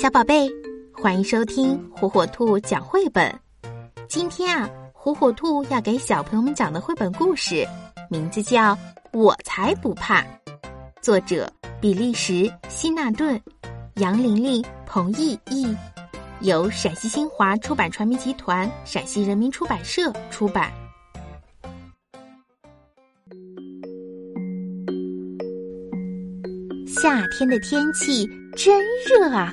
小宝贝，欢迎收听火火兔讲绘本。今天啊，火火兔要给小朋友们讲的绘本故事，名字叫《我才不怕》，作者比利时希纳顿，杨玲玲、彭毅译，由陕西新华出版传媒集团、陕西人民出版社出版。夏天的天气真热啊！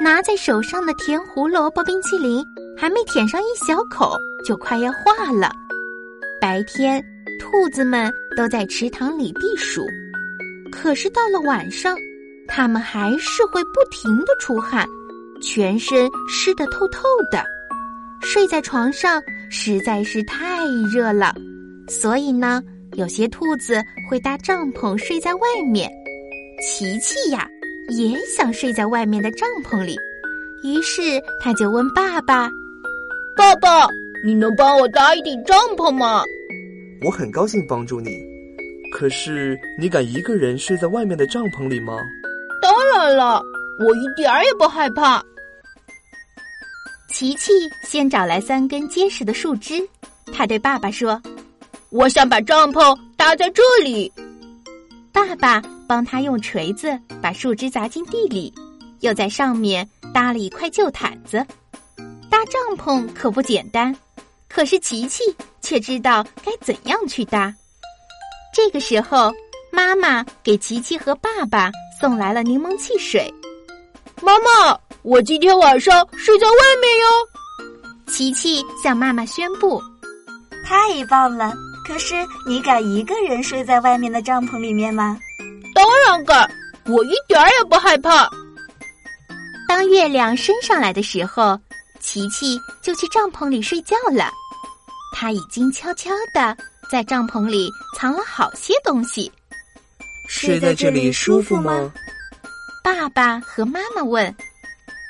拿在手上的甜胡萝卜冰淇淋还没舔上一小口，就快要化了。白天，兔子们都在池塘里避暑，可是到了晚上，它们还是会不停的出汗，全身湿得透透的。睡在床上实在是太热了，所以呢，有些兔子会搭帐篷睡在外面。琪琪呀。也想睡在外面的帐篷里，于是他就问爸爸：“爸爸，你能帮我搭一顶帐篷吗？”我很高兴帮助你，可是你敢一个人睡在外面的帐篷里吗？当然了，我一点儿也不害怕。琪琪先找来三根结实的树枝，他对爸爸说：“我想把帐篷搭在这里。”爸爸帮他用锤子把树枝砸进地里，又在上面搭了一块旧毯子。搭帐篷可不简单，可是琪琪却知道该怎样去搭。这个时候，妈妈给琪琪和爸爸送来了柠檬汽水。妈妈，我今天晚上睡在外面哟。琪琪向妈妈宣布：“太棒了！”可是，你敢一个人睡在外面的帐篷里面吗？当然敢，我一点儿也不害怕。当月亮升上来的时候，琪琪就去帐篷里睡觉了。他已经悄悄的在帐篷里藏了好些东西。睡在这里舒服吗？爸爸和妈妈问。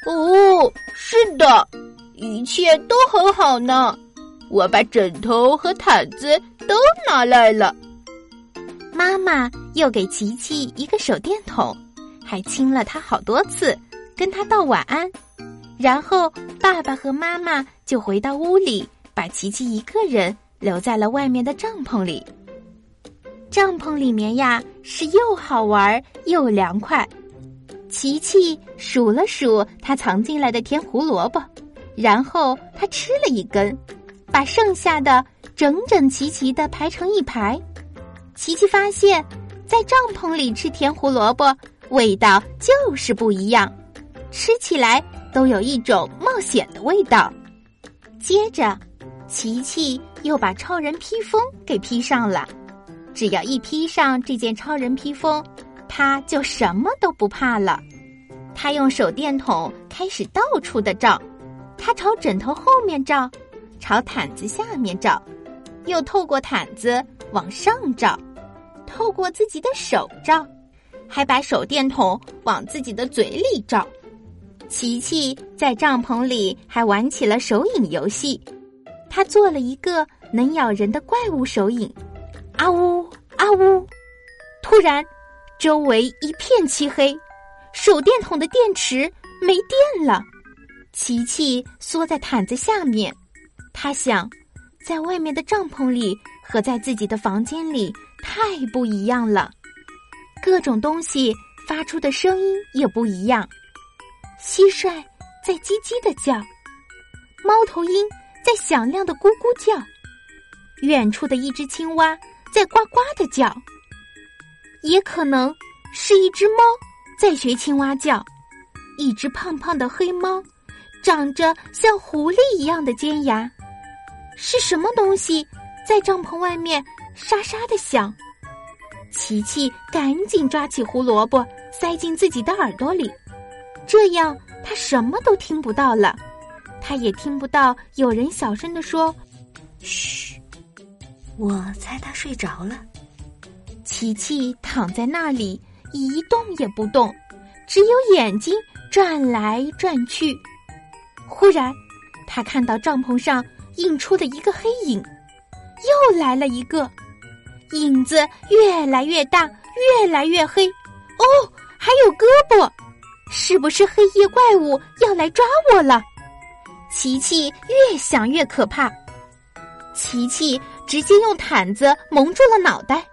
哦，是的，一切都很好呢。我把枕头和毯子都拿来了。妈妈又给琪琪一个手电筒，还亲了他好多次，跟他道晚安。然后爸爸和妈妈就回到屋里，把琪琪一个人留在了外面的帐篷里。帐篷里面呀，是又好玩又凉快。琪琪数了数他藏进来的甜胡萝卜，然后他吃了一根。把剩下的整整齐齐的排成一排，琪琪发现，在帐篷里吃甜胡萝卜味道就是不一样，吃起来都有一种冒险的味道。接着，琪琪又把超人披风给披上了，只要一披上这件超人披风，他就什么都不怕了。他用手电筒开始到处的照，他朝枕头后面照。朝毯子下面照，又透过毯子往上照，透过自己的手照，还把手电筒往自己的嘴里照。琪琪在帐篷里还玩起了手影游戏，他做了一个能咬人的怪物手影，啊呜啊呜！突然，周围一片漆黑，手电筒的电池没电了。琪琪缩在毯子下面。他想，在外面的帐篷里和在自己的房间里太不一样了，各种东西发出的声音也不一样。蟋蟀在叽叽的叫，猫头鹰在响亮的咕咕叫，远处的一只青蛙在呱呱的叫，也可能是一只猫在学青蛙叫。一只胖胖的黑猫，长着像狐狸一样的尖牙。是什么东西在帐篷外面沙沙的响？琪琪赶紧抓起胡萝卜塞进自己的耳朵里，这样他什么都听不到了。他也听不到有人小声的说：“嘘，我猜他睡着了。”琪琪躺在那里一动也不动，只有眼睛转来转去。忽然，他看到帐篷上。映出的一个黑影，又来了一个影子，越来越大，越来越黑。哦，还有胳膊！是不是黑夜怪物要来抓我了？琪琪越想越可怕，琪琪直接用毯子蒙住了脑袋，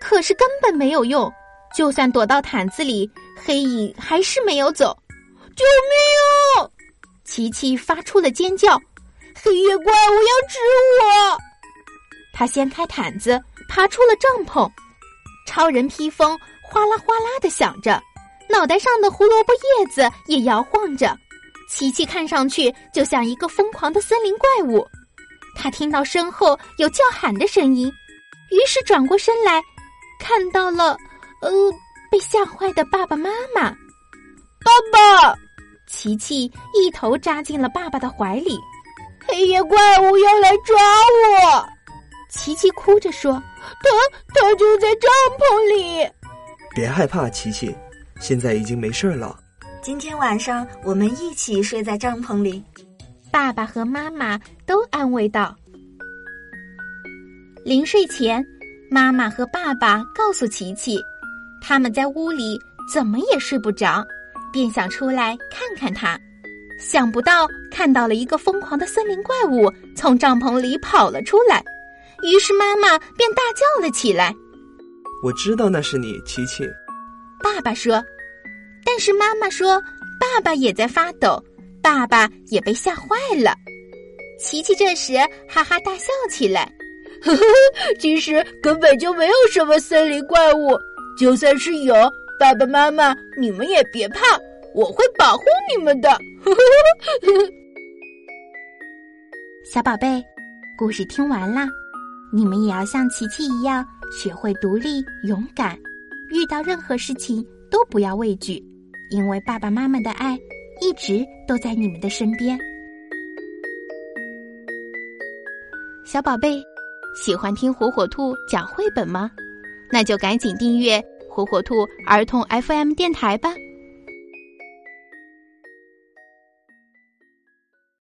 可是根本没有用。就算躲到毯子里，黑影还是没有走。救命啊！琪琪发出了尖叫：“黑夜怪物要吃我！”他掀开毯子，爬出了帐篷。超人披风哗啦哗啦的响着，脑袋上的胡萝卜叶子也摇晃着。琪琪看上去就像一个疯狂的森林怪物。他听到身后有叫喊的声音，于是转过身来，看到了。呃，被吓坏的爸爸妈妈，爸爸，琪琪一头扎进了爸爸的怀里。黑夜怪物要来抓我，琪琪哭着说：“他他就在帐篷里。”别害怕，琪琪，现在已经没事了。今天晚上我们一起睡在帐篷里。爸爸和妈妈都安慰道。临睡前，妈妈和爸爸告诉琪琪。他们在屋里怎么也睡不着，便想出来看看他。想不到看到了一个疯狂的森林怪物从帐篷里跑了出来，于是妈妈便大叫了起来：“我知道那是你，琪琪。”爸爸说：“但是妈妈说，爸爸也在发抖，爸爸也被吓坏了。”琪琪这时哈哈大笑起来：“呵呵，其实根本就没有什么森林怪物。”就算是有，爸爸妈妈，你们也别怕，我会保护你们的。小宝贝，故事听完啦，你们也要像琪琪一样，学会独立勇敢，遇到任何事情都不要畏惧，因为爸爸妈妈的爱一直都在你们的身边。小宝贝，喜欢听火火兔讲绘本吗？那就赶紧订阅火火兔儿童 FM 电台吧。